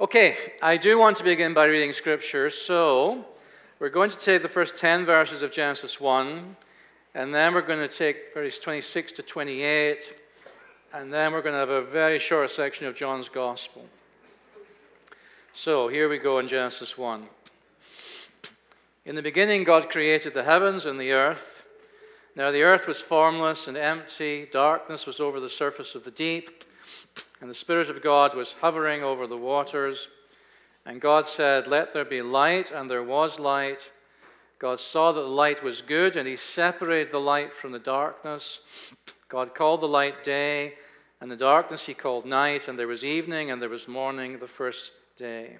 Okay, I do want to begin by reading scripture, so we're going to take the first 10 verses of Genesis 1, and then we're going to take verses 26 to 28, and then we're going to have a very short section of John's Gospel. So here we go in Genesis 1. In the beginning, God created the heavens and the earth. Now the earth was formless and empty, darkness was over the surface of the deep and the Spirit of God was hovering over the waters. And God said, Let there be light, and there was light. God saw that the light was good, and he separated the light from the darkness. God called the light day, and the darkness he called night, and there was evening, and there was morning the first day.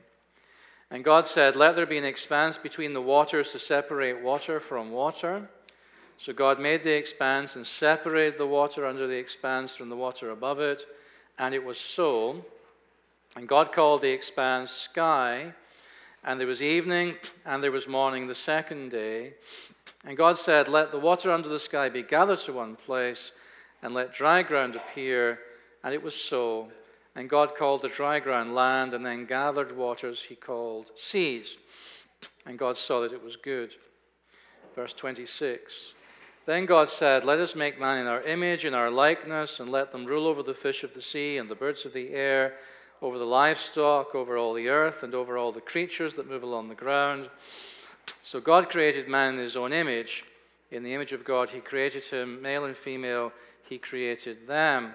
And God said, Let there be an expanse between the waters to separate water from water. So God made the expanse and separated the water under the expanse from the water above it. And it was so. And God called the expanse sky. And there was evening and there was morning the second day. And God said, Let the water under the sky be gathered to one place, and let dry ground appear. And it was so. And God called the dry ground land, and then gathered waters he called seas. And God saw that it was good. Verse 26. Then God said, Let us make man in our image, in our likeness, and let them rule over the fish of the sea and the birds of the air, over the livestock, over all the earth, and over all the creatures that move along the ground. So God created man in his own image. In the image of God, he created him, male and female, he created them.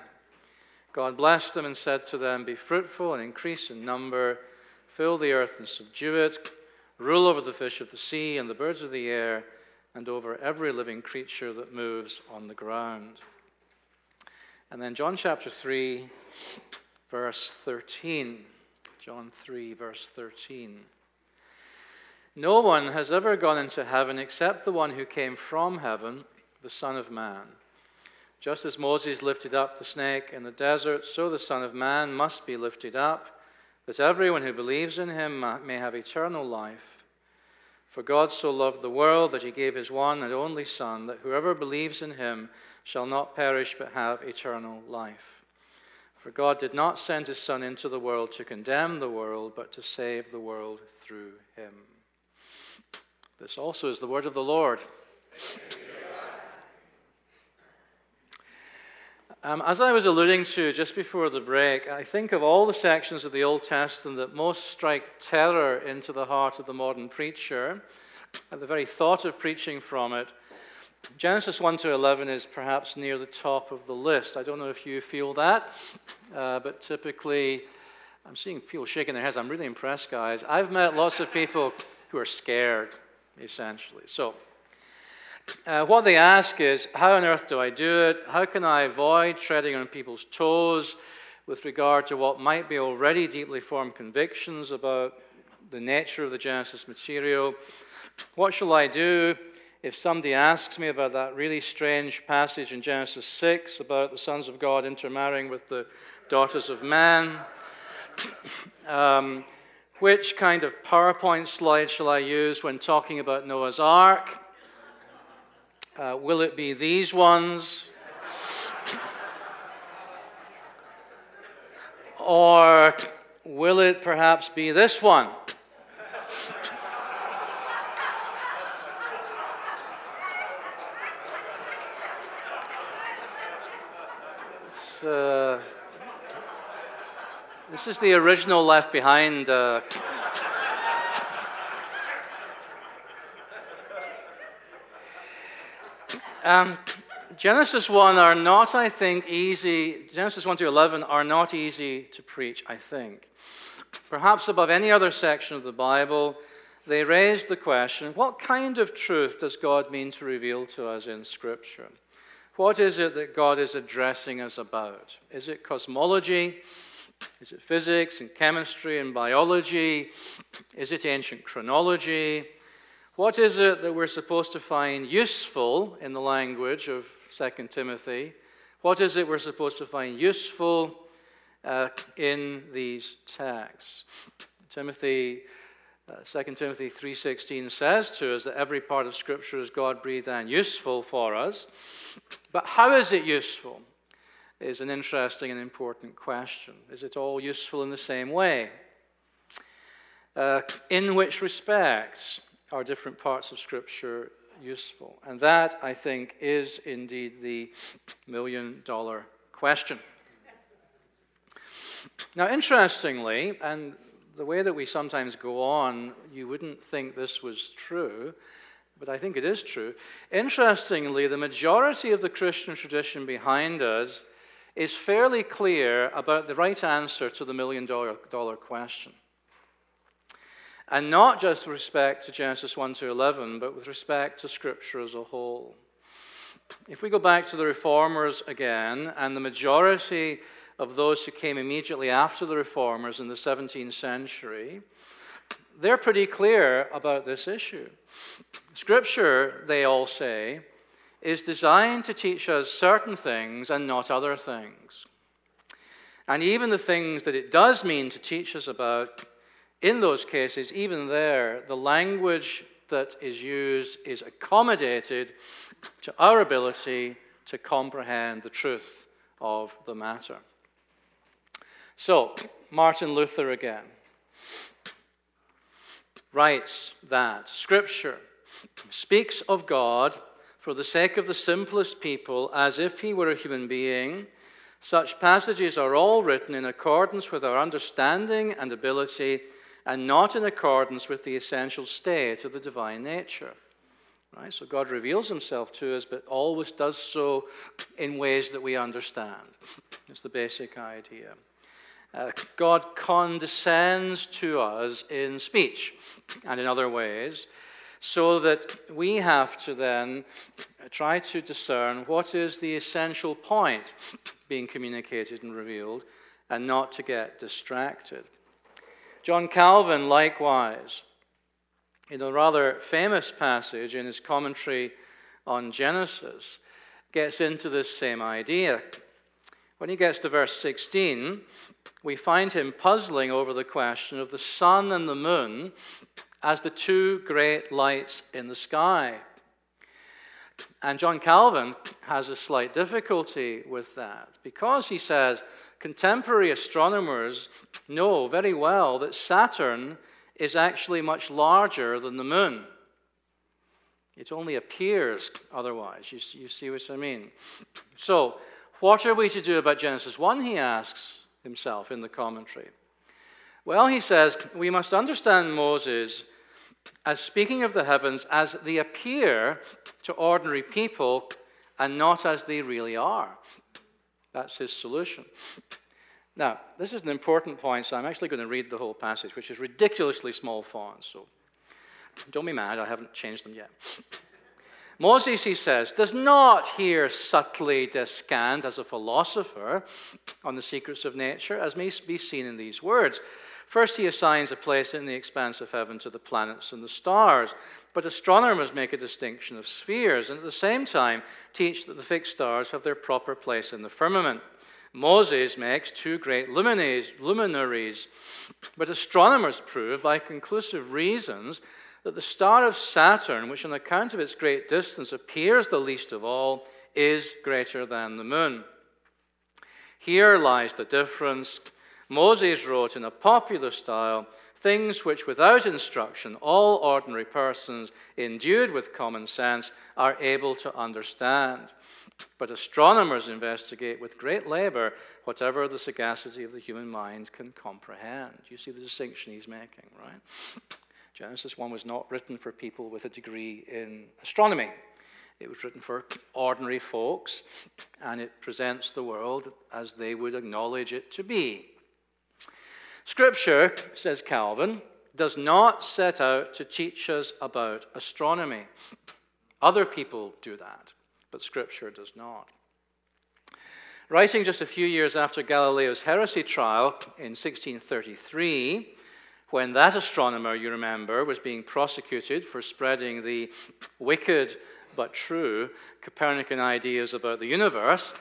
God blessed them and said to them, Be fruitful and increase in number, fill the earth and subdue it, rule over the fish of the sea and the birds of the air and over every living creature that moves on the ground. And then John chapter 3, verse 13. John 3, verse 13. No one has ever gone into heaven except the one who came from heaven, the Son of Man. Just as Moses lifted up the snake in the desert, so the Son of Man must be lifted up, that everyone who believes in him may have eternal life. For God so loved the world that he gave his one and only Son, that whoever believes in him shall not perish but have eternal life. For God did not send his Son into the world to condemn the world, but to save the world through him. This also is the word of the Lord. Um, as I was alluding to just before the break, I think of all the sections of the Old Testament that most strike terror into the heart of the modern preacher, at the very thought of preaching from it. Genesis 1 to 11 is perhaps near the top of the list. I don't know if you feel that, uh, but typically, I'm seeing people shaking their heads. I'm really impressed, guys. I've met lots of people who are scared, essentially. So, uh, what they ask is, how on earth do I do it? How can I avoid treading on people's toes with regard to what might be already deeply formed convictions about the nature of the Genesis material? What shall I do if somebody asks me about that really strange passage in Genesis 6 about the sons of God intermarrying with the daughters of man? Um, which kind of PowerPoint slide shall I use when talking about Noah's Ark? Uh, will it be these ones? or will it perhaps be this one? Uh, this is the original Left Behind. Uh, Um, Genesis 1 are not, I think, easy, Genesis 1 to 11 are not easy to preach, I think. Perhaps above any other section of the Bible, they raise the question what kind of truth does God mean to reveal to us in Scripture? What is it that God is addressing us about? Is it cosmology? Is it physics and chemistry and biology? Is it ancient chronology? What is it that we're supposed to find useful in the language of 2 Timothy? What is it we're supposed to find useful uh, in these texts? Timothy, uh, 2 Timothy 3.16 says to us that every part of Scripture is God-breathed and useful for us. But how is it useful? Is an interesting and important question. Is it all useful in the same way? Uh, in which respects are different parts of Scripture useful? And that, I think, is indeed the million dollar question. Now, interestingly, and the way that we sometimes go on, you wouldn't think this was true, but I think it is true. Interestingly, the majority of the Christian tradition behind us is fairly clear about the right answer to the million dollar, dollar question. And not just with respect to Genesis 1 to 11, but with respect to Scripture as a whole. If we go back to the Reformers again, and the majority of those who came immediately after the Reformers in the 17th century, they're pretty clear about this issue. Scripture, they all say, is designed to teach us certain things and not other things. And even the things that it does mean to teach us about, in those cases, even there, the language that is used is accommodated to our ability to comprehend the truth of the matter. So, Martin Luther again writes that Scripture speaks of God for the sake of the simplest people as if he were a human being. Such passages are all written in accordance with our understanding and ability and not in accordance with the essential state of the divine nature. Right? So God reveals himself to us, but always does so in ways that we understand. It's the basic idea. Uh, God condescends to us in speech and in other ways, so that we have to then try to discern what is the essential point being communicated and revealed, and not to get distracted. John Calvin, likewise, in a rather famous passage in his commentary on Genesis, gets into this same idea. When he gets to verse 16, we find him puzzling over the question of the sun and the moon as the two great lights in the sky. And John Calvin has a slight difficulty with that because he says contemporary astronomers know very well that Saturn is actually much larger than the moon. It only appears otherwise. You, you see what I mean? So, what are we to do about Genesis 1? He asks himself in the commentary. Well, he says, we must understand Moses as speaking of the heavens as they appear to ordinary people and not as they really are. That's his solution. Now, this is an important point, so I'm actually going to read the whole passage, which is ridiculously small font, so don't be mad, I haven't changed them yet. Moses, he says, does not here subtly descant as a philosopher on the secrets of nature, as may be seen in these words. First, he assigns a place in the expanse of heaven to the planets and the stars. But astronomers make a distinction of spheres, and at the same time teach that the fixed stars have their proper place in the firmament. Moses makes two great luminaries, but astronomers prove by conclusive reasons that the star of Saturn, which on account of its great distance appears the least of all, is greater than the moon. Here lies the difference. Moses wrote in a popular style things which, without instruction, all ordinary persons endued with common sense are able to understand. But astronomers investigate with great labor whatever the sagacity of the human mind can comprehend. You see the distinction he's making, right? Genesis 1 was not written for people with a degree in astronomy. It was written for ordinary folks, and it presents the world as they would acknowledge it to be. Scripture, says Calvin, does not set out to teach us about astronomy. Other people do that, but Scripture does not. Writing just a few years after Galileo's heresy trial in 1633, when that astronomer, you remember, was being prosecuted for spreading the wicked but true Copernican ideas about the universe.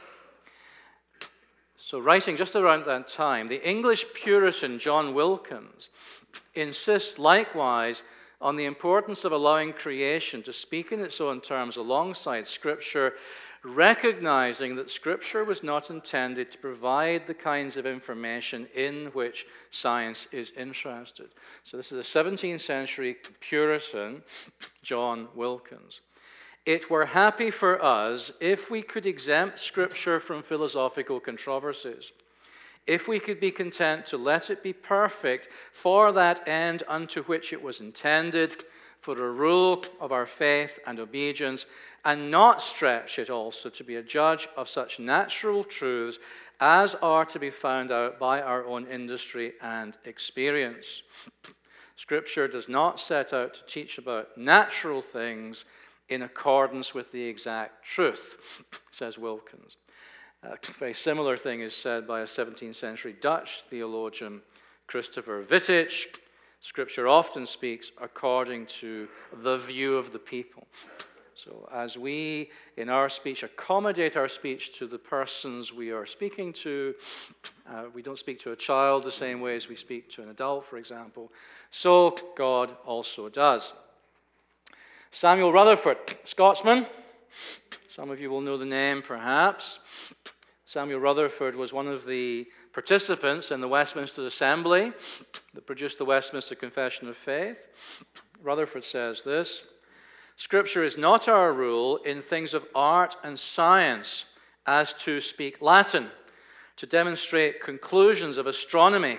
So, writing just around that time, the English Puritan John Wilkins insists likewise on the importance of allowing creation to speak in its own terms alongside Scripture, recognizing that Scripture was not intended to provide the kinds of information in which science is interested. So, this is a 17th century Puritan, John Wilkins. It were happy for us if we could exempt Scripture from philosophical controversies if we could be content to let it be perfect for that end unto which it was intended, for a rule of our faith and obedience, and not stretch it also to be a judge of such natural truths as are to be found out by our own industry and experience. Scripture does not set out to teach about natural things in accordance with the exact truth, says Wilkins. A very similar thing is said by a 17th century Dutch theologian, Christopher Wittich. Scripture often speaks according to the view of the people. So, as we in our speech accommodate our speech to the persons we are speaking to, uh, we don't speak to a child the same way as we speak to an adult, for example, so God also does. Samuel Rutherford, Scotsman. Some of you will know the name, perhaps. Samuel Rutherford was one of the participants in the Westminster Assembly that produced the Westminster Confession of Faith. Rutherford says this Scripture is not our rule in things of art and science, as to speak Latin, to demonstrate conclusions of astronomy,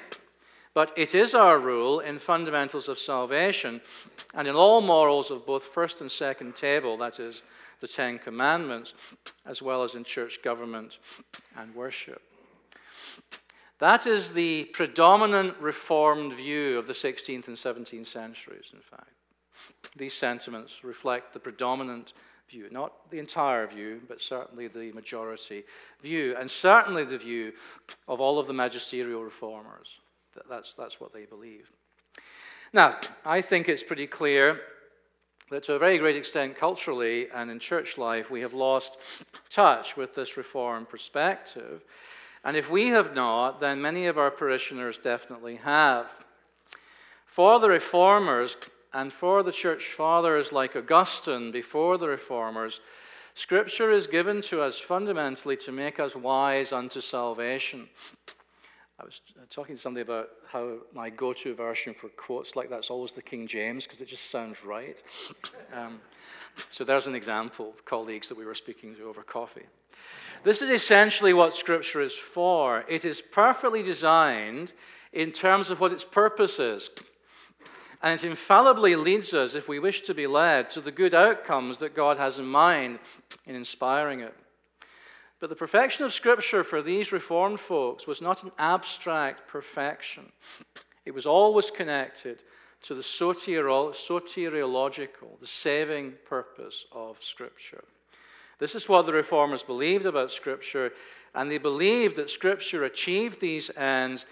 but it is our rule in fundamentals of salvation and in all morals of both first and second table, that is, the Ten Commandments, as well as in church government and worship. That is the predominant Reformed view of the 16th and 17th centuries, in fact. These sentiments reflect the predominant view, not the entire view, but certainly the majority view, and certainly the view of all of the magisterial reformers. That's, that's what they believe. Now, I think it's pretty clear that to a very great extent, culturally and in church life, we have lost touch with this reform perspective. And if we have not, then many of our parishioners definitely have. For the reformers and for the church fathers like Augustine before the reformers, Scripture is given to us fundamentally to make us wise unto salvation. I was talking to somebody about how my go to version for quotes like that's always the King James because it just sounds right. Um, so there's an example of colleagues that we were speaking to over coffee. This is essentially what Scripture is for. It is perfectly designed in terms of what its purpose is. And it infallibly leads us, if we wish to be led, to the good outcomes that God has in mind in inspiring it. But the perfection of Scripture for these Reformed folks was not an abstract perfection, it was always connected to the soteriological, the saving purpose of Scripture. This is what the Reformers believed about Scripture, and they believed that Scripture achieved these ends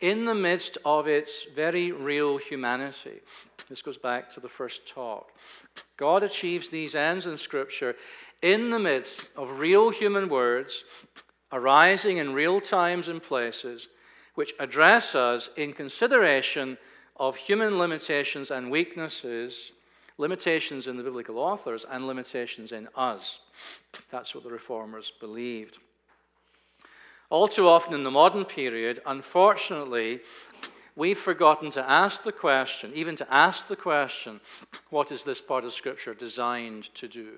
in the midst of its very real humanity. This goes back to the first talk. God achieves these ends in Scripture in the midst of real human words arising in real times and places, which address us in consideration of human limitations and weaknesses, limitations in the biblical authors, and limitations in us. That's what the reformers believed. All too often in the modern period, unfortunately, we've forgotten to ask the question, even to ask the question, what is this part of Scripture designed to do?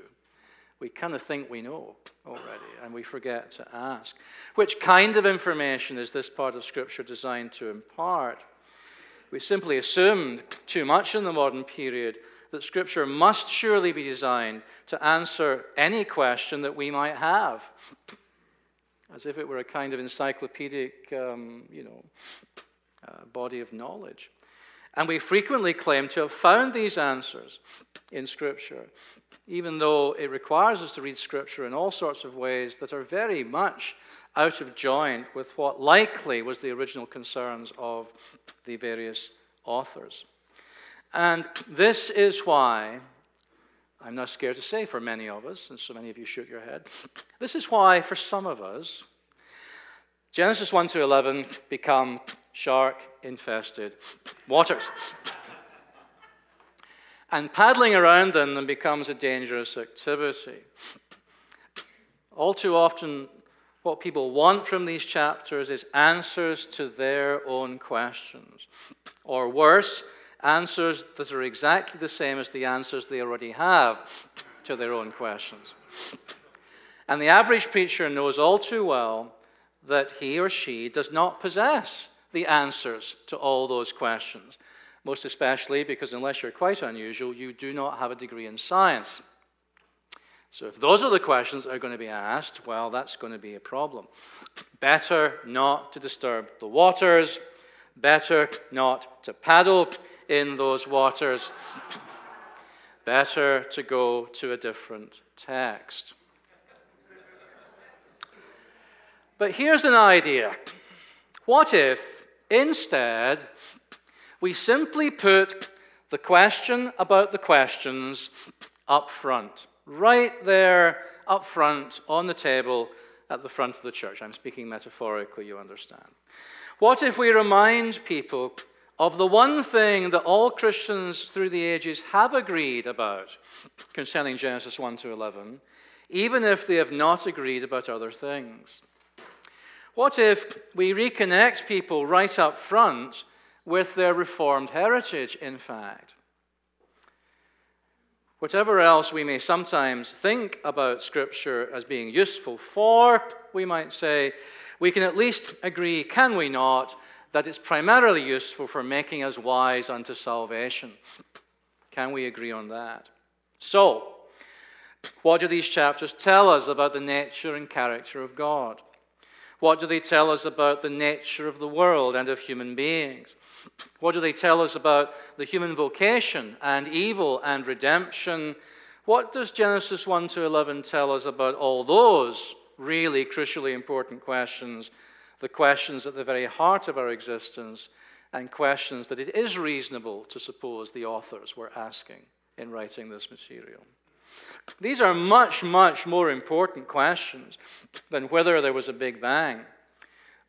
We kind of think we know already and we forget to ask. Which kind of information is this part of Scripture designed to impart? We simply assumed too much in the modern period that Scripture must surely be designed to answer any question that we might have, as if it were a kind of encyclopedic, um, you know, uh, body of knowledge. And we frequently claim to have found these answers in Scripture even though it requires us to read Scripture in all sorts of ways that are very much out of joint with what likely was the original concerns of the various authors. And this is why, I'm not scared to say for many of us, and so many of you shook your head, this is why for some of us, Genesis 1 to 11 become shark infested waters and paddling around in them becomes a dangerous activity. All too often, what people want from these chapters is answers to their own questions. Or worse, answers that are exactly the same as the answers they already have to their own questions. And the average preacher knows all too well that he or she does not possess the answers to all those questions. Most especially because, unless you're quite unusual, you do not have a degree in science. So, if those are the questions that are going to be asked, well, that's going to be a problem. Better not to disturb the waters, better not to paddle in those waters, better to go to a different text. But here's an idea. What if, instead, we simply put the question about the questions up front, right there up front on the table at the front of the church? I'm speaking metaphorically, you understand. What if we remind people of the one thing that all Christians through the ages have agreed about concerning Genesis 1 to 11, even if they have not agreed about other things? What if we reconnect people right up front with their Reformed heritage, in fact? Whatever else we may sometimes think about Scripture as being useful for, we might say, we can at least agree, can we not, that it's primarily useful for making us wise unto salvation. Can we agree on that? So, what do these chapters tell us about the nature and character of God? What do they tell us about the nature of the world and of human beings? What do they tell us about the human vocation and evil and redemption? What does Genesis 1 to 11 tell us about all those really crucially important questions? The questions at the very heart of our existence, and questions that it is reasonable to suppose the authors were asking in writing this material. These are much, much more important questions than whether there was a Big Bang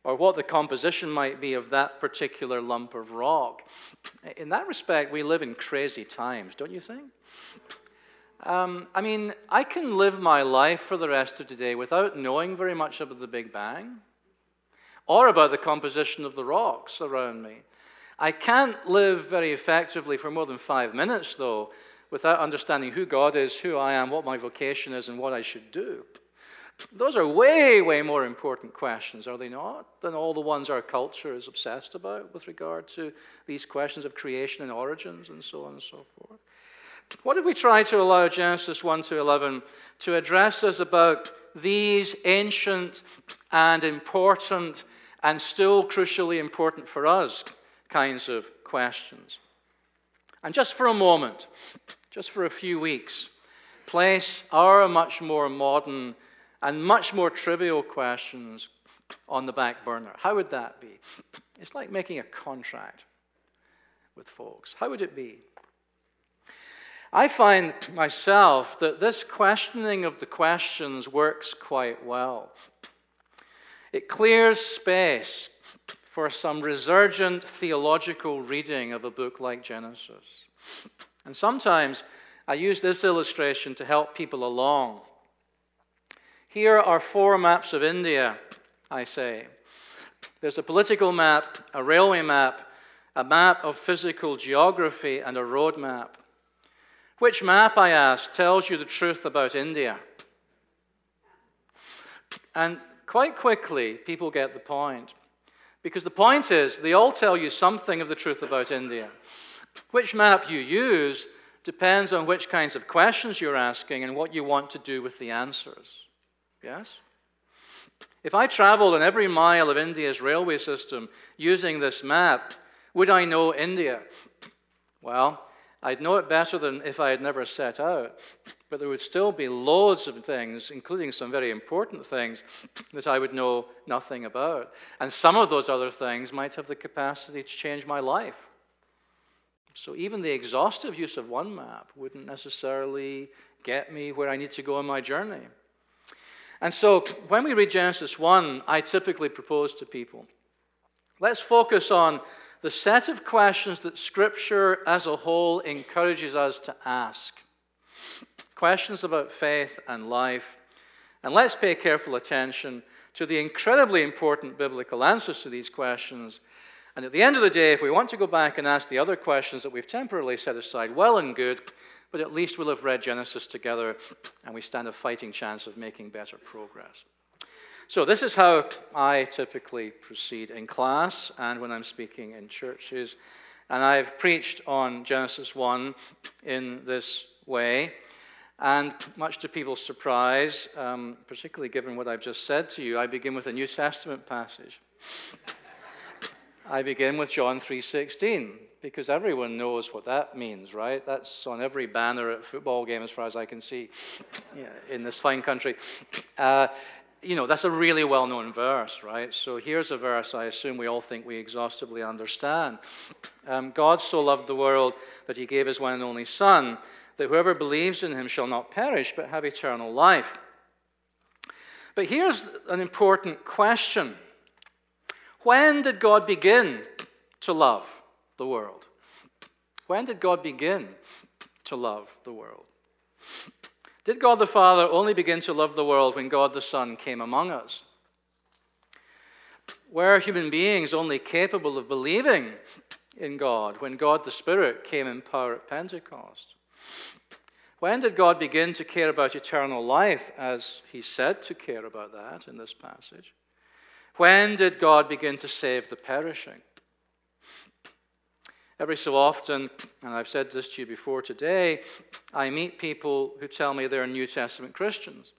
or what the composition might be of that particular lump of rock. In that respect, we live in crazy times, don't you think? Um, I mean, I can live my life for the rest of today without knowing very much about the Big Bang or about the composition of the rocks around me. I can't live very effectively for more than five minutes, though, without understanding who God is, who I am, what my vocation is, and what I should do? Those are way, way more important questions, are they not, than all the ones our culture is obsessed about with regard to these questions of creation and origins and so on and so forth. What if we try to allow Genesis 1 to 11 to address us about these ancient and important and still crucially important for us kinds of questions? And just for a moment, just for a few weeks, place our much more modern and much more trivial questions on the back burner. How would that be? It's like making a contract with folks. How would it be? I find myself that this questioning of the questions works quite well. It clears space for some resurgent theological reading of a book like Genesis. And sometimes I use this illustration to help people along. Here are four maps of India, I say. There's a political map, a railway map, a map of physical geography, and a road map. Which map, I ask, tells you the truth about India? And quite quickly, people get the point. Because the point is, they all tell you something of the truth about India. Which map you use depends on which kinds of questions you're asking and what you want to do with the answers. Yes? If I traveled in every mile of India's railway system using this map, would I know India? Well, I'd know it better than if I had never set out. But there would still be loads of things, including some very important things, that I would know nothing about. And some of those other things might have the capacity to change my life. So even the exhaustive use of one map wouldn't necessarily get me where I need to go on my journey. And so when we read Genesis 1, I typically propose to people let's focus on the set of questions that Scripture as a whole encourages us to ask. Questions about faith and life, And let's pay careful attention to the incredibly important biblical answers to these questions. And at the end of the day, if we want to go back and ask the other questions that we've temporarily set aside, well and good, but at least we'll have read Genesis together and we stand a fighting chance of making better progress. So, this is how I typically proceed in class and when I'm speaking in churches. And I've preached on Genesis 1 in this way. And much to people's surprise, um, particularly given what I've just said to you, I begin with a New Testament passage. I begin with John 3:16 because everyone knows what that means, right? That's on every banner at football game, as far as I can see, in this fine country. Uh, you know, that's a really well known verse, right? So here's a verse I assume we all think we exhaustively understand. Um, God so loved the world that he gave his one and only Son, that whoever believes in him shall not perish, but have eternal life. But here's an important question When did God begin to love the world? When did God begin to love the world? Did God the Father only begin to love the world when God the Son came among us? Were human beings only capable of believing in God when God the Spirit came in power at Pentecost? When did God begin to care about eternal life as he said to care about that in this passage? When did God begin to save the perishing? Every so often, and I've said this to you before today, I meet people who tell me they're New Testament Christians.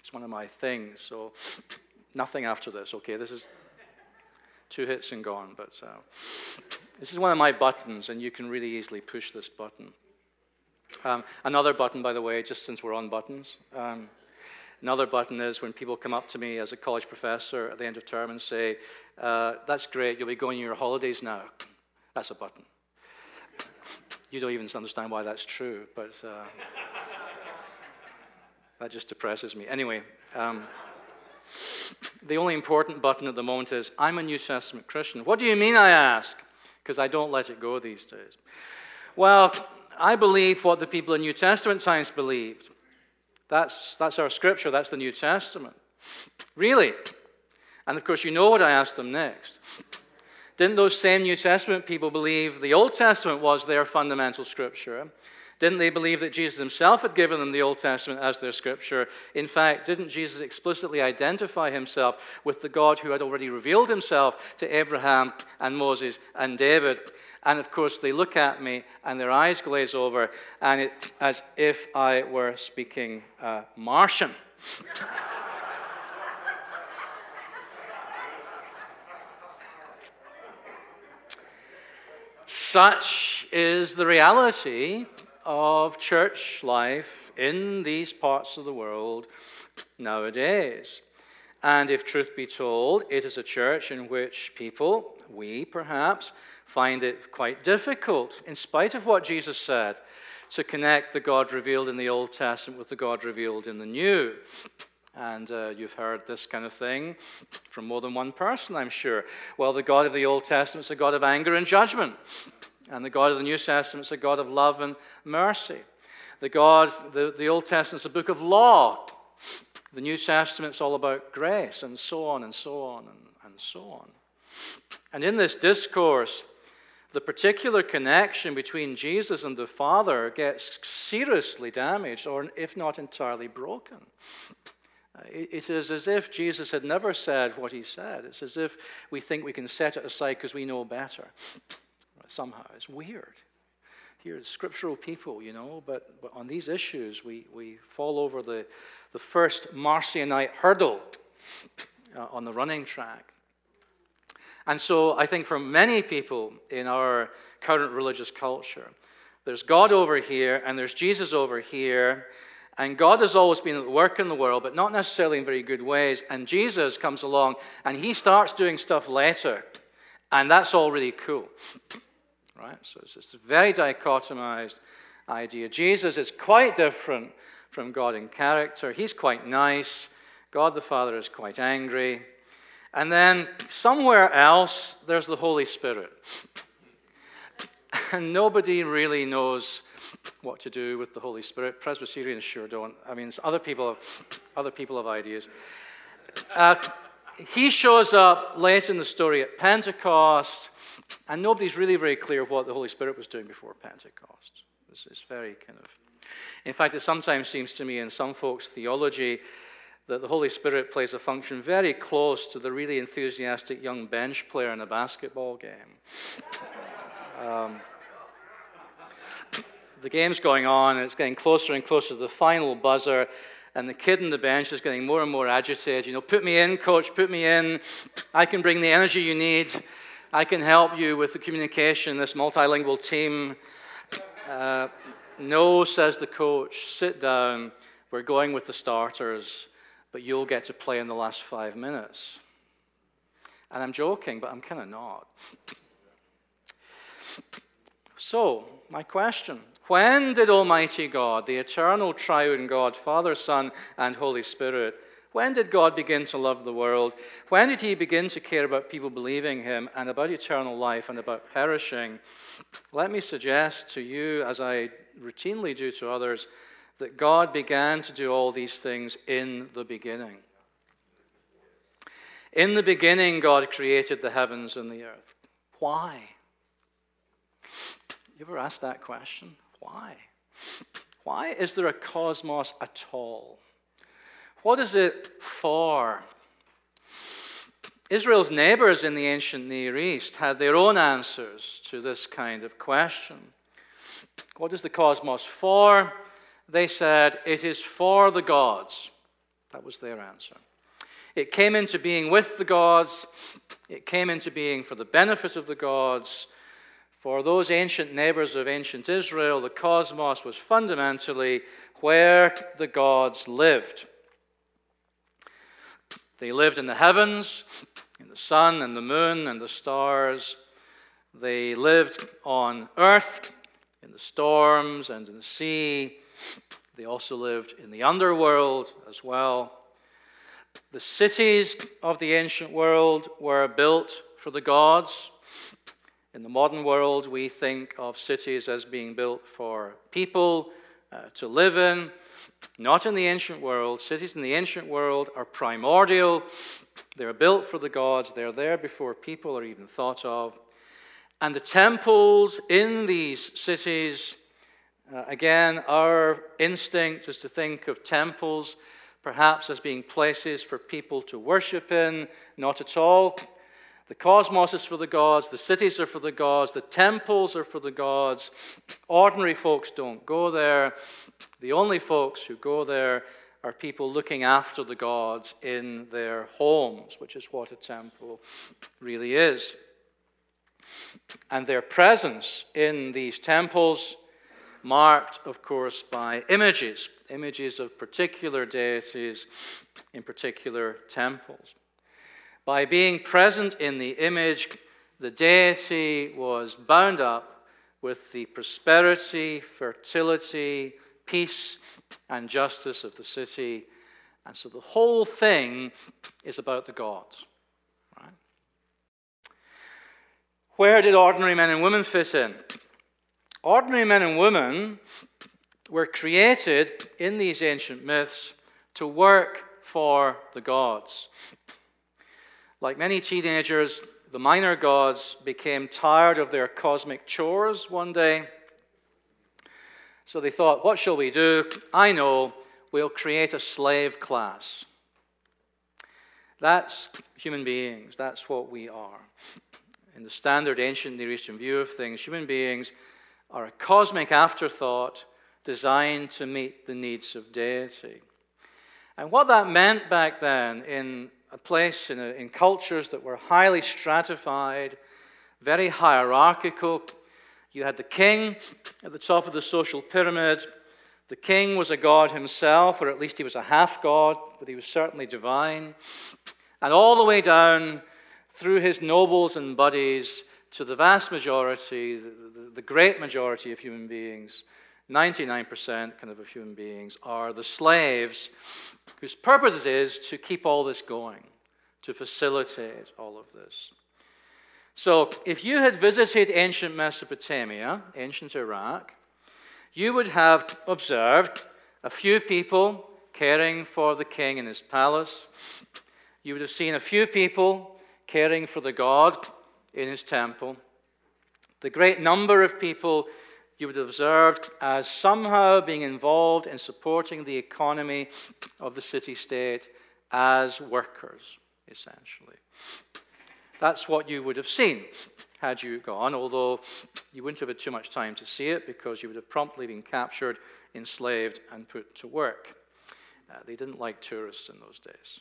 It's one of my things, so nothing after this, okay? This is two hits and gone, but uh, this is one of my buttons, and you can really easily push this button. Um, another button, by the way, just since we're on buttons. Um, another button is when people come up to me as a college professor at the end of term and say, uh, That's great, you'll be going on your holidays now. That's a button. You don't even understand why that's true, but uh, that just depresses me. Anyway, um, the only important button at the moment is I'm a New Testament Christian. What do you mean, I ask? Because I don't let it go these days. Well, I believe what the people in New Testament times believed. That's, that's our scripture, that's the New Testament. Really? And of course, you know what I asked them next. Didn't those same New Testament people believe the Old Testament was their fundamental scripture? Didn't they believe that Jesus himself had given them the Old Testament as their scripture? In fact, didn't Jesus explicitly identify himself with the God who had already revealed himself to Abraham and Moses and David? And of course, they look at me and their eyes glaze over, and it's as if I were speaking uh, Martian. Such is the reality of church life in these parts of the world nowadays. And if truth be told, it is a church in which people, we perhaps, find it quite difficult, in spite of what Jesus said, to connect the God revealed in the Old Testament with the God revealed in the New. And uh, you've heard this kind of thing from more than one person, I'm sure. Well, the God of the Old Testament is a God of anger and judgment, and the God of the New Testament is a God of love and mercy. The God, the, the Old Testament is a book of law. The New Testament is all about grace, and so on and so on and, and so on. And in this discourse, the particular connection between Jesus and the Father gets seriously damaged, or if not entirely broken. It is as if Jesus had never said what he said. It's as if we think we can set it aside because we know better. Somehow. It's weird. Here, scriptural people, you know, but, but on these issues, we, we fall over the, the first Marcionite hurdle uh, on the running track. And so I think for many people in our current religious culture, there's God over here and there's Jesus over here, and God has always been at work in the world, but not necessarily in very good ways. And Jesus comes along and he starts doing stuff later. And that's all really cool. Right? So it's this very dichotomized idea. Jesus is quite different from God in character. He's quite nice. God the Father is quite angry. And then somewhere else, there's the Holy Spirit. And nobody really knows what to do with the Holy Spirit. Presbyterians sure don't. I mean, other people have, other people have ideas. Uh, he shows up late in the story at Pentecost, and nobody's really very clear what the Holy Spirit was doing before Pentecost. This is very kind of. In fact, it sometimes seems to me in some folks' theology that the Holy Spirit plays a function very close to the really enthusiastic young bench player in a basketball game. Um, the game's going on, and it's getting closer and closer to the final buzzer, and the kid on the bench is getting more and more agitated. You know, put me in, coach, put me in. I can bring the energy you need. I can help you with the communication, this multilingual team. Uh, no, says the coach, sit down. We're going with the starters, but you'll get to play in the last five minutes. And I'm joking, but I'm kind of not. So, my question when did Almighty God, the eternal triune God, Father, Son, and Holy Spirit, when did God begin to love the world? When did He begin to care about people believing Him and about eternal life and about perishing? Let me suggest to you, as I routinely do to others, that God began to do all these things in the beginning. In the beginning, God created the heavens and the earth. Why? You ever asked that question? Why? Why is there a cosmos at all? What is it for? Israel's neighbors in the ancient Near East had their own answers to this kind of question. What is the cosmos for? They said, It is for the gods. That was their answer. It came into being with the gods, it came into being for the benefit of the gods, for those ancient neighbors of ancient Israel, the cosmos was fundamentally where the gods lived. They lived in the heavens, in the sun and the moon and the stars. They lived on earth, in the storms and in the sea. They also lived in the underworld as well. The cities of the ancient world were built for the gods. In the modern world, we think of cities as being built for people uh, to live in. Not in the ancient world. Cities in the ancient world are primordial. They're built for the gods. They're there before people are even thought of. And the temples in these cities, uh, again, our instinct is to think of temples perhaps as being places for people to worship in. Not at all. The cosmos is for the gods, the cities are for the gods, the temples are for the gods. Ordinary folks don't go there. The only folks who go there are people looking after the gods in their homes, which is what a temple really is. And their presence in these temples, marked, of course, by images, images of particular deities in particular temples. By being present in the image, the deity was bound up with the prosperity, fertility, peace, and justice of the city. And so the whole thing is about the gods. Right? Where did ordinary men and women fit in? Ordinary men and women were created in these ancient myths to work for the gods. Like many teenagers, the minor gods became tired of their cosmic chores one day. So they thought, what shall we do? I know, we'll create a slave class. That's human beings, that's what we are. In the standard ancient Near Eastern view of things, human beings are a cosmic afterthought designed to meet the needs of deity. And what that meant back then in a place in, a, in cultures that were highly stratified, very hierarchical. You had the king at the top of the social pyramid. The king was a god himself, or at least he was a half god, but he was certainly divine. And all the way down through his nobles and buddies to the vast majority, the, the, the great majority of human beings, 99% kind of of human beings, are the slaves whose purpose it is to keep all this going, to facilitate all of this. So, if you had visited ancient Mesopotamia, ancient Iraq, you would have observed a few people caring for the king in his palace. You would have seen a few people caring for the God in his temple. The great number of people you would have observed as somehow being involved in supporting the economy of the city state as workers, essentially. That's what you would have seen had you gone, although you wouldn't have had too much time to see it because you would have promptly been captured, enslaved, and put to work. Uh, they didn't like tourists in those days.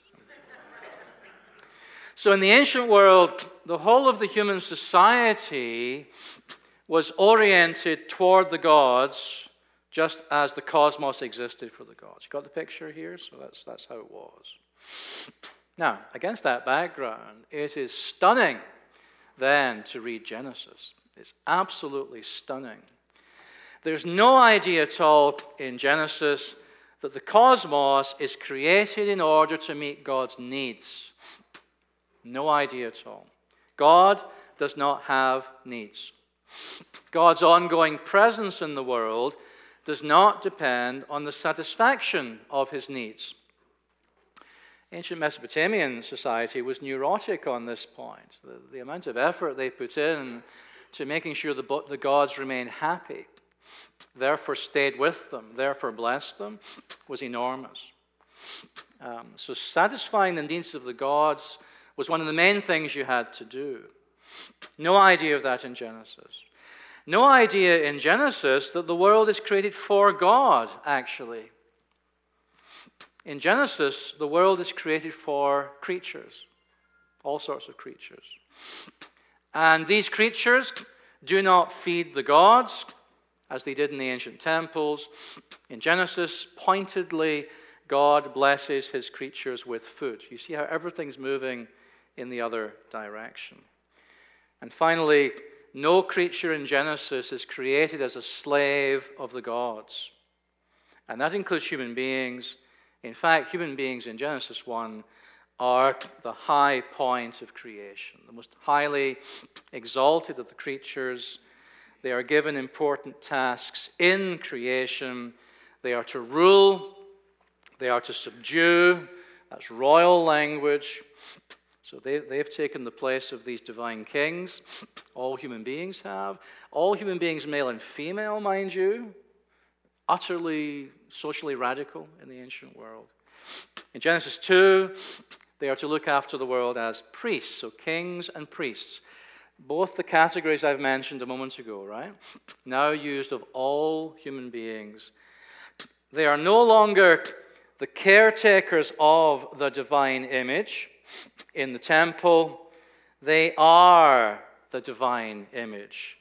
so, in the ancient world, the whole of the human society was oriented toward the gods just as the cosmos existed for the gods. You got the picture here? So that's, that's how it was. Now, against that background, it is stunning then to read Genesis. It's absolutely stunning. There's no idea at all in Genesis that the cosmos is created in order to meet God's needs. No idea at all. God does not have needs. God's ongoing presence in the world does not depend on the satisfaction of his needs. Ancient Mesopotamian society was neurotic on this point. The, the amount of effort they put in to making sure the, the gods remained happy, therefore stayed with them, therefore blessed them, was enormous. Um, so satisfying the needs of the gods was one of the main things you had to do. No idea of that in Genesis. No idea in Genesis that the world is created for God, actually. In Genesis, the world is created for creatures, all sorts of creatures. And these creatures do not feed the gods as they did in the ancient temples. In Genesis, pointedly, God blesses his creatures with food. You see how everything's moving in the other direction. And finally, no creature in Genesis is created as a slave of the gods. And that includes human beings in fact, human beings in Genesis 1 are the high point of creation, the most highly exalted of the creatures. They are given important tasks in creation. They are to rule, they are to subdue. That's royal language. So they, they've taken the place of these divine kings. All human beings have. All human beings, male and female, mind you utterly socially radical in the ancient world. In Genesis 2, they are to look after the world as priests, so kings and priests. Both the categories I've mentioned a moment ago, right? Now used of all human beings. They are no longer the caretakers of the divine image in the temple, they are the divine image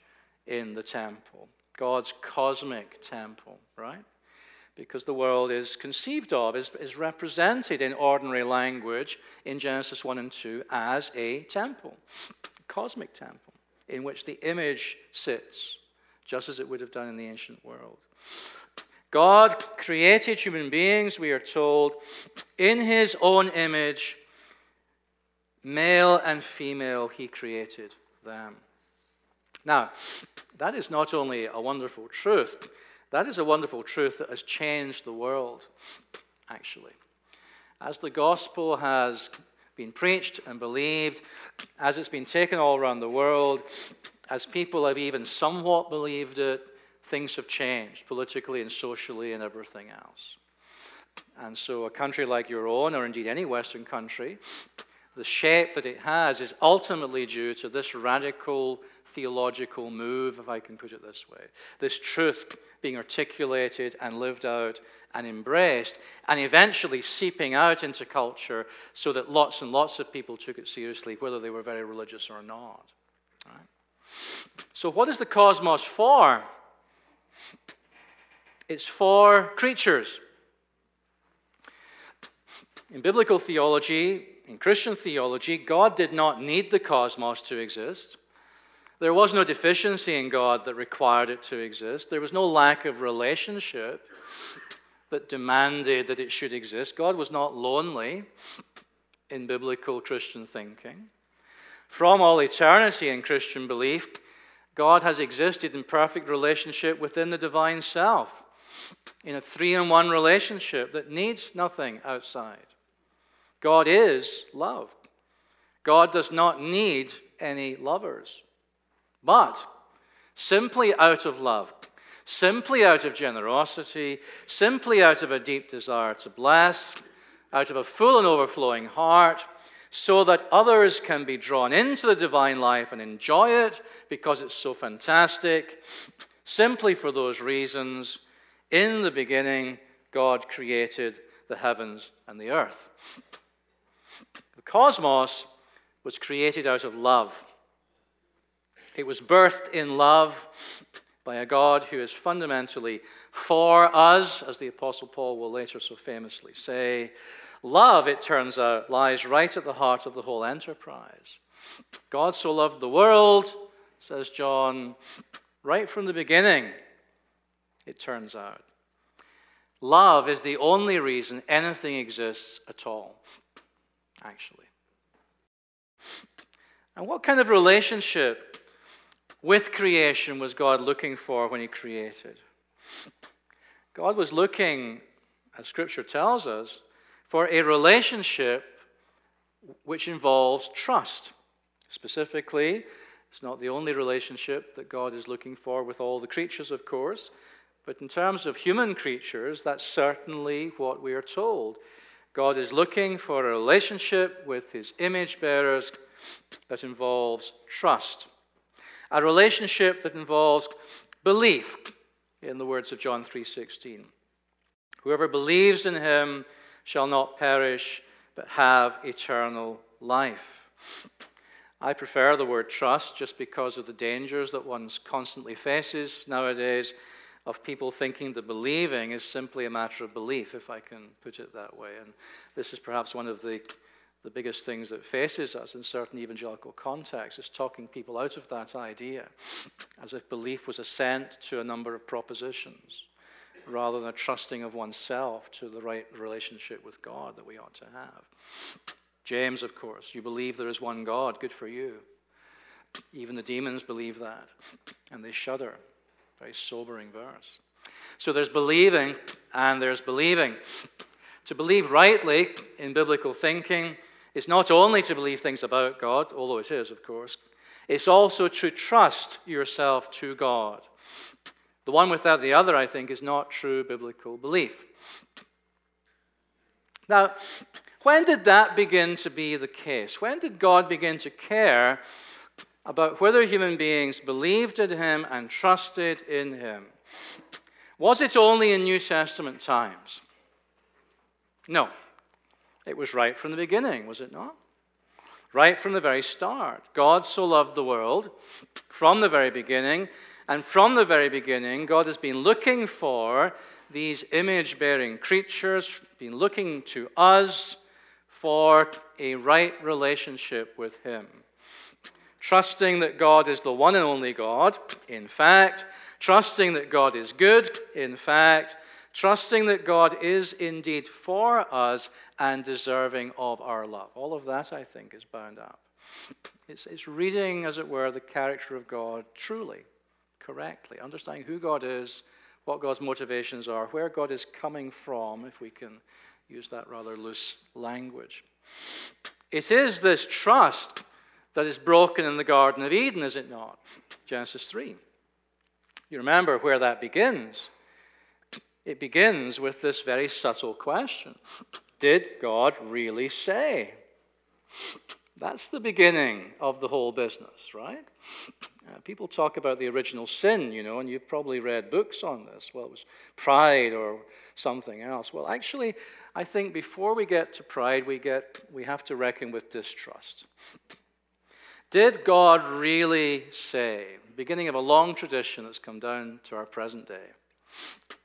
in the temple. God's cosmic temple, right? Because the world is conceived of, is, is represented in ordinary language in Genesis 1 and 2 as a temple, a cosmic temple, in which the image sits, just as it would have done in the ancient world. God created human beings, we are told, in his own image, male and female, he created them. Now, that is not only a wonderful truth, that is a wonderful truth that has changed the world, actually. As the gospel has been preached and believed, as it's been taken all around the world, as people have even somewhat believed it, things have changed politically and socially and everything else. And so, a country like your own, or indeed any Western country, the shape that it has is ultimately due to this radical theological move, if I can put it this way. This truth being articulated and lived out and embraced, and eventually seeping out into culture so that lots and lots of people took it seriously, whether they were very religious or not. Right? So, what is the cosmos for? It's for creatures. In biblical theology, in Christian theology, God did not need the cosmos to exist. There was no deficiency in God that required it to exist. There was no lack of relationship that demanded that it should exist. God was not lonely in biblical Christian thinking. From all eternity in Christian belief, God has existed in perfect relationship within the divine self, in a three in one relationship that needs nothing outside. God is love. God does not need any lovers. But simply out of love, simply out of generosity, simply out of a deep desire to bless, out of a full and overflowing heart, so that others can be drawn into the divine life and enjoy it because it's so fantastic. Simply for those reasons, in the beginning, God created the heavens and the earth. Cosmos was created out of love. It was birthed in love by a God who is fundamentally for us, as the Apostle Paul will later so famously say. Love, it turns out, lies right at the heart of the whole enterprise. God so loved the world, says John, right from the beginning, it turns out. Love is the only reason anything exists at all, actually. And what kind of relationship with creation was God looking for when He created? God was looking, as Scripture tells us, for a relationship which involves trust. Specifically, it's not the only relationship that God is looking for with all the creatures, of course, but in terms of human creatures, that's certainly what we are told. God is looking for a relationship with his image bearers that involves trust a relationship that involves belief in the words of John 3:16 whoever believes in him shall not perish but have eternal life. I prefer the word trust just because of the dangers that one constantly faces nowadays of people thinking that believing is simply a matter of belief, if I can put it that way. And this is perhaps one of the the biggest things that faces us in certain evangelical contexts is talking people out of that idea as if belief was assent to a number of propositions rather than a trusting of oneself to the right relationship with God that we ought to have. James, of course, you believe there is one God, good for you. Even the demons believe that, and they shudder. Very sobering verse. So there's believing and there's believing. To believe rightly in biblical thinking is not only to believe things about God, although it is, of course, it's also to trust yourself to God. The one without the other, I think, is not true biblical belief. Now, when did that begin to be the case? When did God begin to care about whether human beings believed in Him and trusted in Him? Was it only in New Testament times? No. It was right from the beginning, was it not? Right from the very start. God so loved the world from the very beginning, and from the very beginning, God has been looking for these image bearing creatures, been looking to us for a right relationship with Him. Trusting that God is the one and only God, in fact, trusting that God is good, in fact, trusting that God is indeed for us and deserving of our love. All of that, I think, is bound up. It's, it's reading, as it were, the character of God truly, correctly, understanding who God is, what God's motivations are, where God is coming from, if we can use that rather loose language. It is this trust that is broken in the Garden of Eden, is it not? Genesis 3. You remember where that begins. It begins with this very subtle question Did God really say? That's the beginning of the whole business, right? Uh, people talk about the original sin, you know, and you've probably read books on this. Well, it was pride or something else. Well, actually, I think before we get to pride, we, get, we have to reckon with distrust. Did God really say, beginning of a long tradition that's come down to our present day,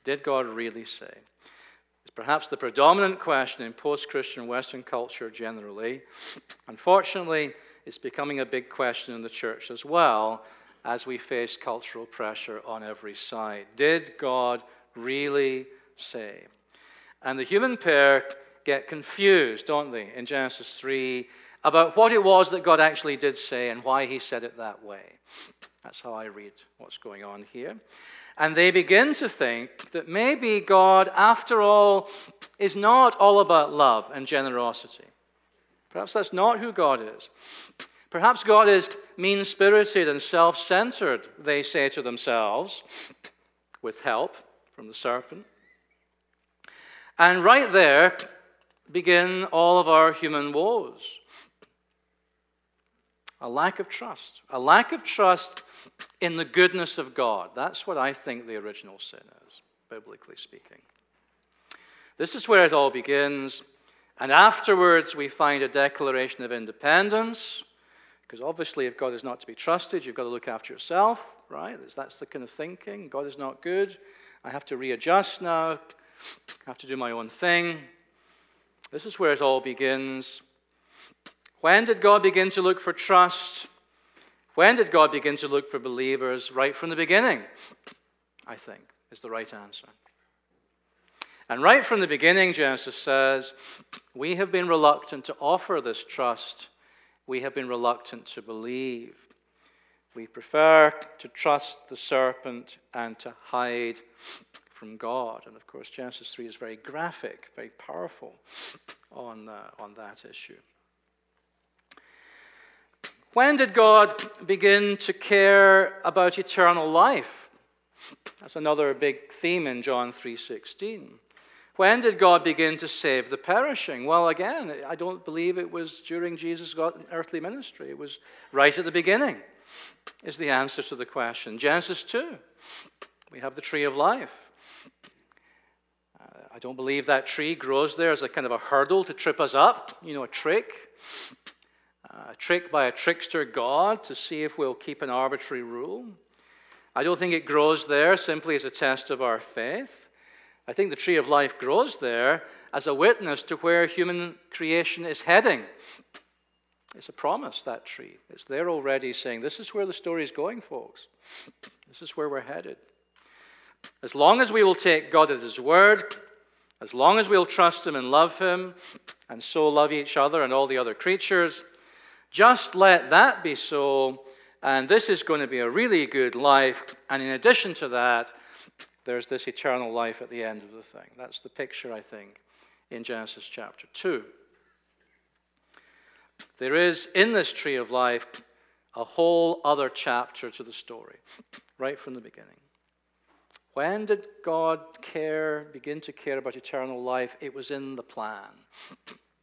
did God really say? It's perhaps the predominant question in post Christian Western culture generally. Unfortunately, it's becoming a big question in the church as well as we face cultural pressure on every side. Did God really say? And the human pair get confused, don't they, in Genesis 3 about what it was that God actually did say and why he said it that way. That's how I read what's going on here. And they begin to think that maybe God, after all, is not all about love and generosity. Perhaps that's not who God is. Perhaps God is mean spirited and self centered, they say to themselves, with help from the serpent. And right there begin all of our human woes. A lack of trust. A lack of trust in the goodness of God. That's what I think the original sin is, biblically speaking. This is where it all begins. And afterwards, we find a declaration of independence. Because obviously, if God is not to be trusted, you've got to look after yourself, right? That's the kind of thinking. God is not good. I have to readjust now. I have to do my own thing. This is where it all begins. When did God begin to look for trust? When did God begin to look for believers? Right from the beginning, I think, is the right answer. And right from the beginning, Genesis says, we have been reluctant to offer this trust. We have been reluctant to believe. We prefer to trust the serpent and to hide from God. And of course, Genesis 3 is very graphic, very powerful on, uh, on that issue. When did God begin to care about eternal life? That's another big theme in John 3:16. When did God begin to save the perishing? Well, again, I don't believe it was during Jesus' earthly ministry. It was right at the beginning, is the answer to the question. Genesis 2, we have the tree of life. Uh, I don't believe that tree grows there as a kind of a hurdle to trip us up, you know, a trick a trick by a trickster God to see if we'll keep an arbitrary rule. I don't think it grows there simply as a test of our faith. I think the tree of life grows there as a witness to where human creation is heading. It's a promise, that tree. It's there already saying, This is where the story is going, folks. This is where we're headed. As long as we will take God at His word, as long as we'll trust Him and love Him, and so love each other and all the other creatures, just let that be so, and this is going to be a really good life. And in addition to that, there's this eternal life at the end of the thing. That's the picture, I think, in Genesis chapter 2. There is in this tree of life a whole other chapter to the story, right from the beginning. When did God care, begin to care about eternal life? It was in the plan.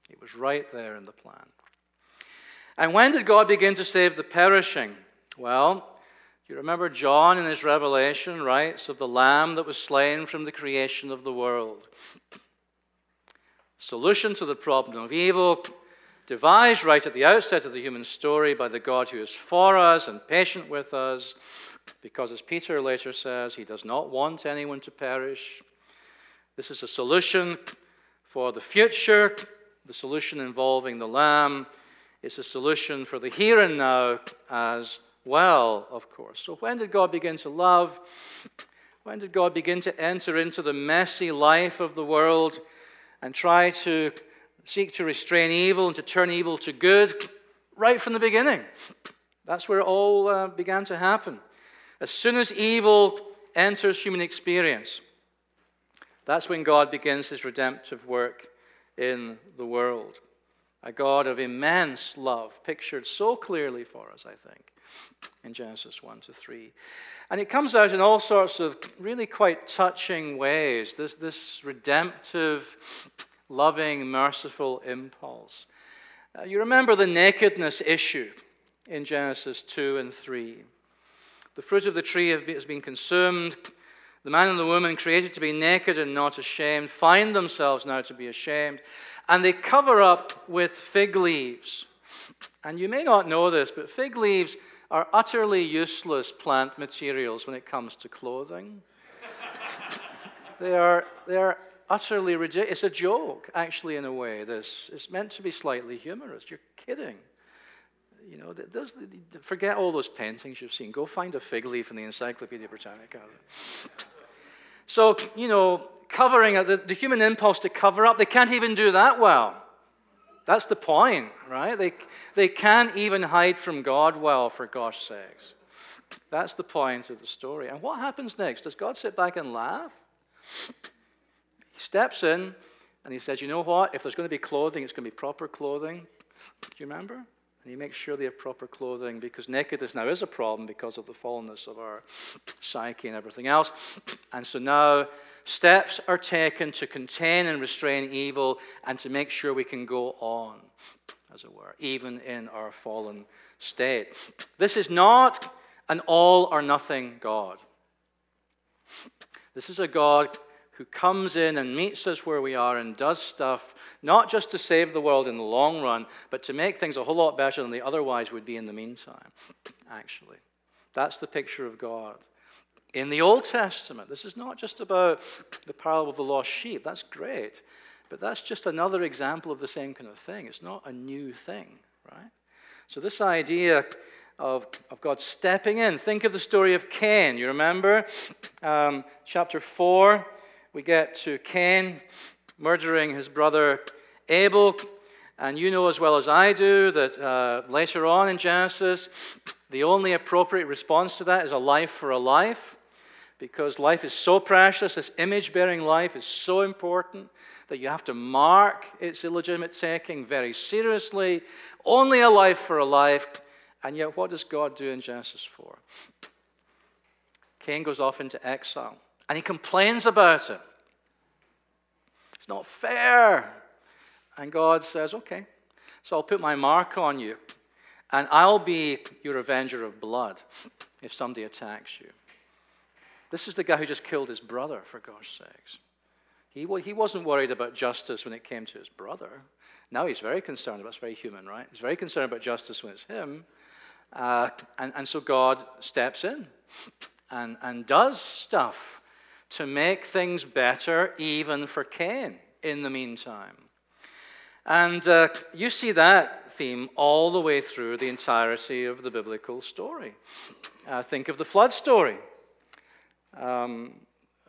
It was right there in the plan. And when did God begin to save the perishing? Well, you remember John in his revelation writes of the lamb that was slain from the creation of the world. Solution to the problem of evil, devised right at the outset of the human story by the God who is for us and patient with us, because as Peter later says, he does not want anyone to perish. This is a solution for the future, the solution involving the lamb it's a solution for the here and now as well, of course. So, when did God begin to love? When did God begin to enter into the messy life of the world and try to seek to restrain evil and to turn evil to good? Right from the beginning. That's where it all uh, began to happen. As soon as evil enters human experience, that's when God begins his redemptive work in the world a God of immense love, pictured so clearly for us, I think, in Genesis 1 to 3. And it comes out in all sorts of really quite touching ways this, this redemptive, loving, merciful impulse. Uh, you remember the nakedness issue in Genesis 2 and 3. The fruit of the tree has been consumed. The man and the woman, created to be naked and not ashamed, find themselves now to be ashamed and they cover up with fig leaves. And you may not know this, but fig leaves are utterly useless plant materials when it comes to clothing. they, are, they are utterly ridiculous. It's a joke, actually, in a way. This it's meant to be slightly humorous. You're kidding. You know, forget all those paintings you've seen. Go find a fig leaf in the Encyclopedia Britannica. So, you know, covering the, the human impulse to cover up, they can't even do that well. That's the point, right? They, they can't even hide from God well, for gosh sakes. That's the point of the story. And what happens next? Does God sit back and laugh? He steps in and he says, You know what? If there's going to be clothing, it's going to be proper clothing. Do you remember? And he makes sure they have proper clothing because nakedness now is a problem because of the fallenness of our psyche and everything else. And so now steps are taken to contain and restrain evil and to make sure we can go on, as it were, even in our fallen state. This is not an all or nothing God. This is a God who comes in and meets us where we are and does stuff not just to save the world in the long run, but to make things a whole lot better than they otherwise would be in the meantime, actually. That's the picture of God. In the Old Testament, this is not just about the parable of the lost sheep. That's great. But that's just another example of the same kind of thing. It's not a new thing, right? So, this idea of, of God stepping in, think of the story of Cain. You remember? Um, chapter 4, we get to Cain murdering his brother Abel. And you know as well as I do that uh, later on in Genesis, the only appropriate response to that is a life for a life, because life is so precious. This image bearing life is so important that you have to mark its illegitimate taking very seriously. Only a life for a life. And yet, what does God do in Genesis 4? Cain goes off into exile, and he complains about it. It's not fair. And God says, Okay, so I'll put my mark on you, and I'll be your avenger of blood if somebody attacks you. This is the guy who just killed his brother, for gosh sakes. He, he wasn't worried about justice when it came to his brother. Now he's very concerned about It's very human, right? He's very concerned about justice when it's him. Uh, and, and so God steps in and, and does stuff to make things better, even for Cain, in the meantime. And uh, you see that theme all the way through the entirety of the biblical story. Uh, think of the flood story. Um,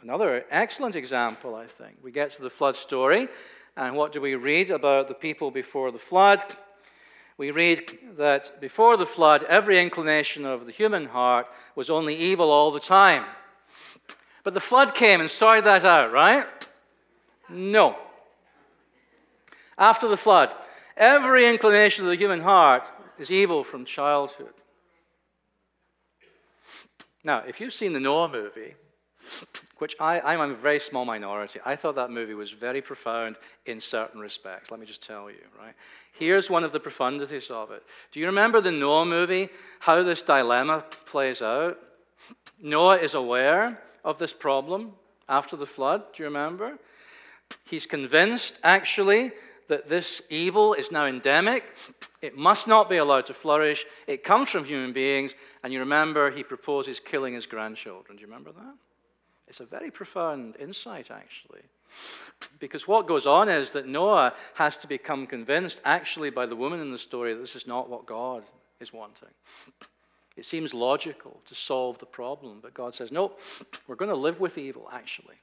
another excellent example, I think. We get to the flood story, and what do we read about the people before the flood? We read that before the flood, every inclination of the human heart was only evil all the time. But the flood came and sorted that out, right? No. After the flood, every inclination of the human heart is evil from childhood. Now, if you've seen the Noah movie, which I, I'm a very small minority, I thought that movie was very profound in certain respects. Let me just tell you, right? Here's one of the profundities of it. Do you remember the Noah movie, how this dilemma plays out? Noah is aware of this problem after the flood. Do you remember? He's convinced, actually, that this evil is now endemic. It must not be allowed to flourish. It comes from human beings. And you remember, he proposes killing his grandchildren. Do you remember that? It's a very profound insight, actually. Because what goes on is that Noah has to become convinced, actually, by the woman in the story, that this is not what God is wanting. It seems logical to solve the problem, but God says, nope, we're going to live with evil, actually.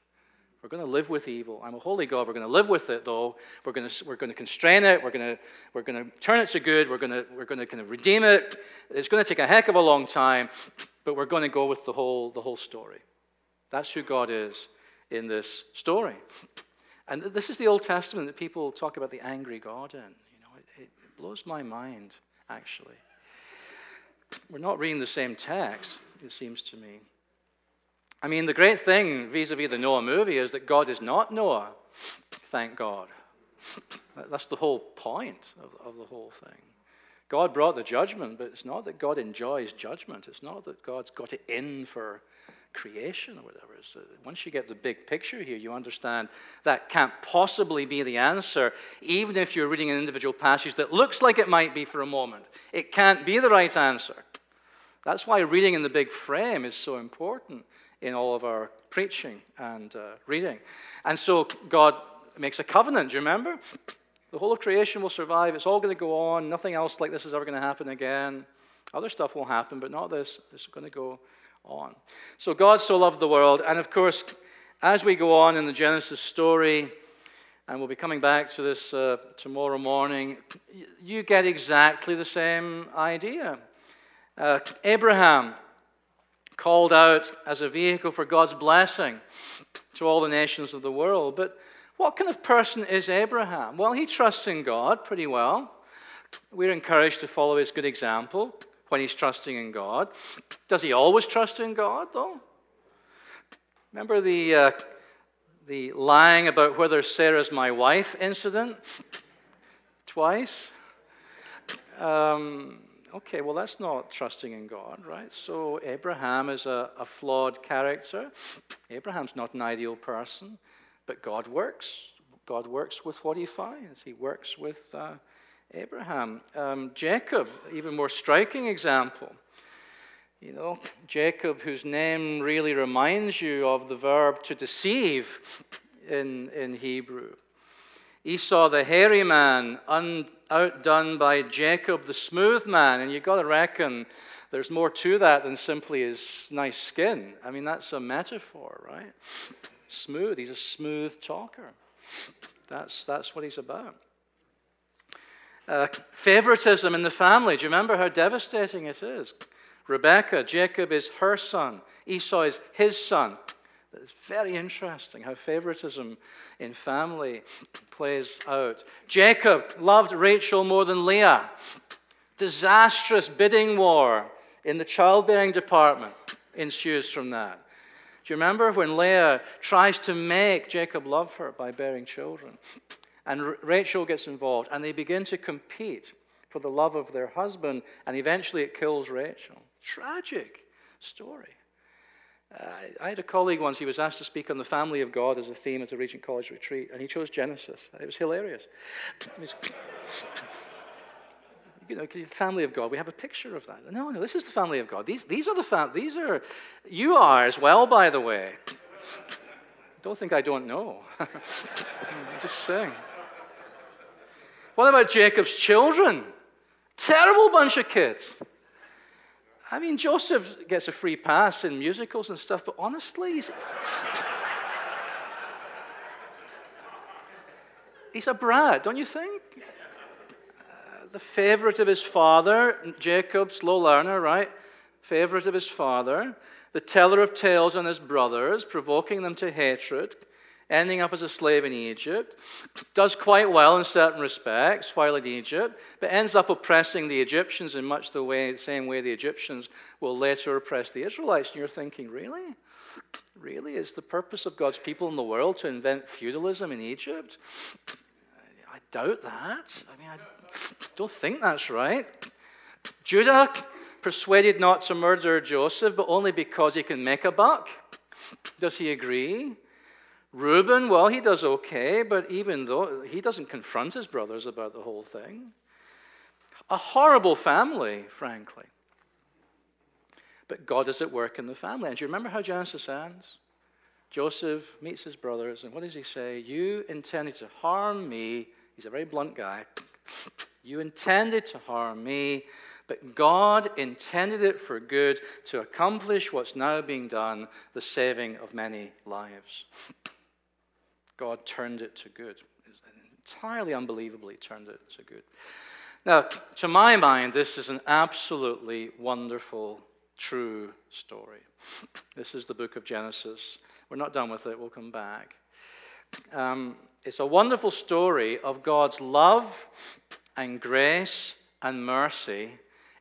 We're going to live with evil. I'm a holy God. We're going to live with it, though. We're going to, we're going to constrain it. We're going to, we're going to turn it to good. We're going to, we're going to kind of redeem it. It's going to take a heck of a long time, but we're going to go with the whole, the whole story. That's who God is in this story. And this is the Old Testament that people talk about the angry God in. You know, it, it blows my mind, actually. We're not reading the same text, it seems to me. I mean, the great thing vis a vis the Noah movie is that God is not Noah, thank God. That's the whole point of, of the whole thing. God brought the judgment, but it's not that God enjoys judgment. It's not that God's got it in for creation or whatever. So once you get the big picture here, you understand that can't possibly be the answer, even if you're reading an individual passage that looks like it might be for a moment. It can't be the right answer. That's why reading in the big frame is so important in all of our preaching and uh, reading. And so God makes a covenant, do you remember? The whole of creation will survive. It's all going to go on. Nothing else like this is ever going to happen again. Other stuff will happen, but not this. This is going to go on. So God so loved the world. And of course, as we go on in the Genesis story, and we'll be coming back to this uh, tomorrow morning, you get exactly the same idea. Uh, Abraham called out as a vehicle for God's blessing to all the nations of the world. But what kind of person is Abraham? Well, he trusts in God pretty well. We're encouraged to follow his good example when he's trusting in God. Does he always trust in God, though? Remember the, uh, the lying about whether Sarah's my wife incident? Twice? Um, okay, well, that's not trusting in God, right? So Abraham is a, a flawed character. Abraham's not an ideal person, but God works. God works with what he finds. He works with uh, Abraham. Um, Jacob, even more striking example. You know, Jacob, whose name really reminds you of the verb to deceive in, in Hebrew. Esau, the hairy man, un, outdone by Jacob, the smooth man. And you've got to reckon there's more to that than simply his nice skin. I mean, that's a metaphor, right? Smooth. He's a smooth talker. That's, that's what he's about. Uh, favoritism in the family. Do you remember how devastating it is? Rebecca, Jacob is her son, Esau is his son. It's very interesting how favoritism in family plays out. Jacob loved Rachel more than Leah. Disastrous bidding war in the childbearing department ensues from that. Do you remember when Leah tries to make Jacob love her by bearing children? And Rachel gets involved, and they begin to compete for the love of their husband, and eventually it kills Rachel. Tragic story. Uh, I had a colleague once, he was asked to speak on the family of God as a theme at a Regent College retreat, and he chose Genesis. It was hilarious. You know, the family of God, we have a picture of that. No, no, this is the family of God. These, these are the fam- these are, you are as well, by the way. Don't think I don't know. I'm just saying. What about Jacob's children? Terrible bunch of kids. I mean, Joseph gets a free pass in musicals and stuff, but honestly, he's, he's a brat, don't you think? Uh, the favorite of his father, Jacob, slow learner, right? Favorite of his father, the teller of tales on his brothers, provoking them to hatred ending up as a slave in Egypt, does quite well in certain respects while in Egypt, but ends up oppressing the Egyptians in much the way, same way the Egyptians will later oppress the Israelites. And you're thinking, really? Really? Is the purpose of God's people in the world to invent feudalism in Egypt? I doubt that. I mean, I don't think that's right. Judah persuaded not to murder Joseph, but only because he can make a buck. Does he agree? Reuben, well, he does okay, but even though he doesn't confront his brothers about the whole thing. A horrible family, frankly. But God is at work in the family. And do you remember how Genesis ends? Joseph meets his brothers, and what does he say? You intended to harm me. He's a very blunt guy. You intended to harm me, but God intended it for good to accomplish what's now being done the saving of many lives. God turned it to good. Entirely unbelievably turned it to good. Now, to my mind, this is an absolutely wonderful, true story. This is the book of Genesis. We're not done with it, we'll come back. Um, it's a wonderful story of God's love and grace and mercy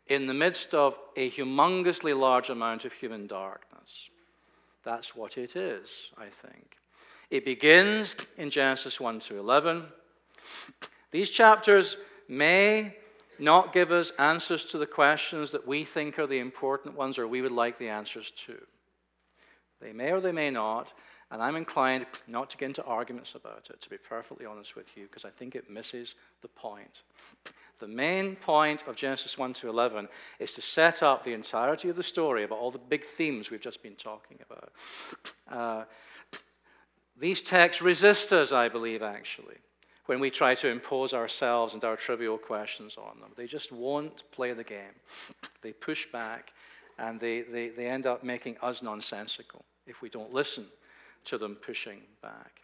in the midst of a humongously large amount of human darkness. That's what it is, I think. It begins in Genesis 1 to 11. These chapters may not give us answers to the questions that we think are the important ones or we would like the answers to. They may or they may not, and I'm inclined not to get into arguments about it, to be perfectly honest with you, because I think it misses the point. The main point of Genesis 1 to 11 is to set up the entirety of the story about all the big themes we've just been talking about. Uh, these texts resist us, I believe, actually, when we try to impose ourselves and our trivial questions on them. They just won't play the game. They push back, and they, they, they end up making us nonsensical if we don't listen to them pushing back.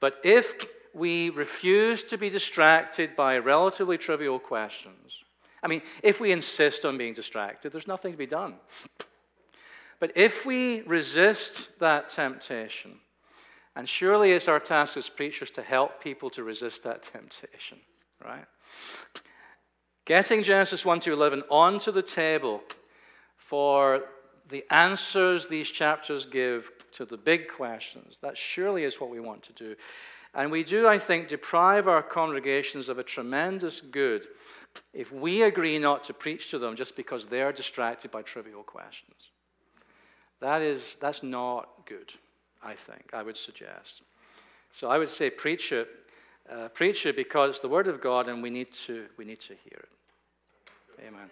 But if we refuse to be distracted by relatively trivial questions, I mean, if we insist on being distracted, there's nothing to be done. But if we resist that temptation, and surely it's our task as preachers to help people to resist that temptation, right? Getting Genesis 1 to 11 onto the table for the answers these chapters give to the big questions, that surely is what we want to do. And we do, I think, deprive our congregations of a tremendous good if we agree not to preach to them just because they're distracted by trivial questions. That is, that's not good, I think, I would suggest. So I would say preach it, uh, preach it because it's the Word of God and we need to, we need to hear it. Amen.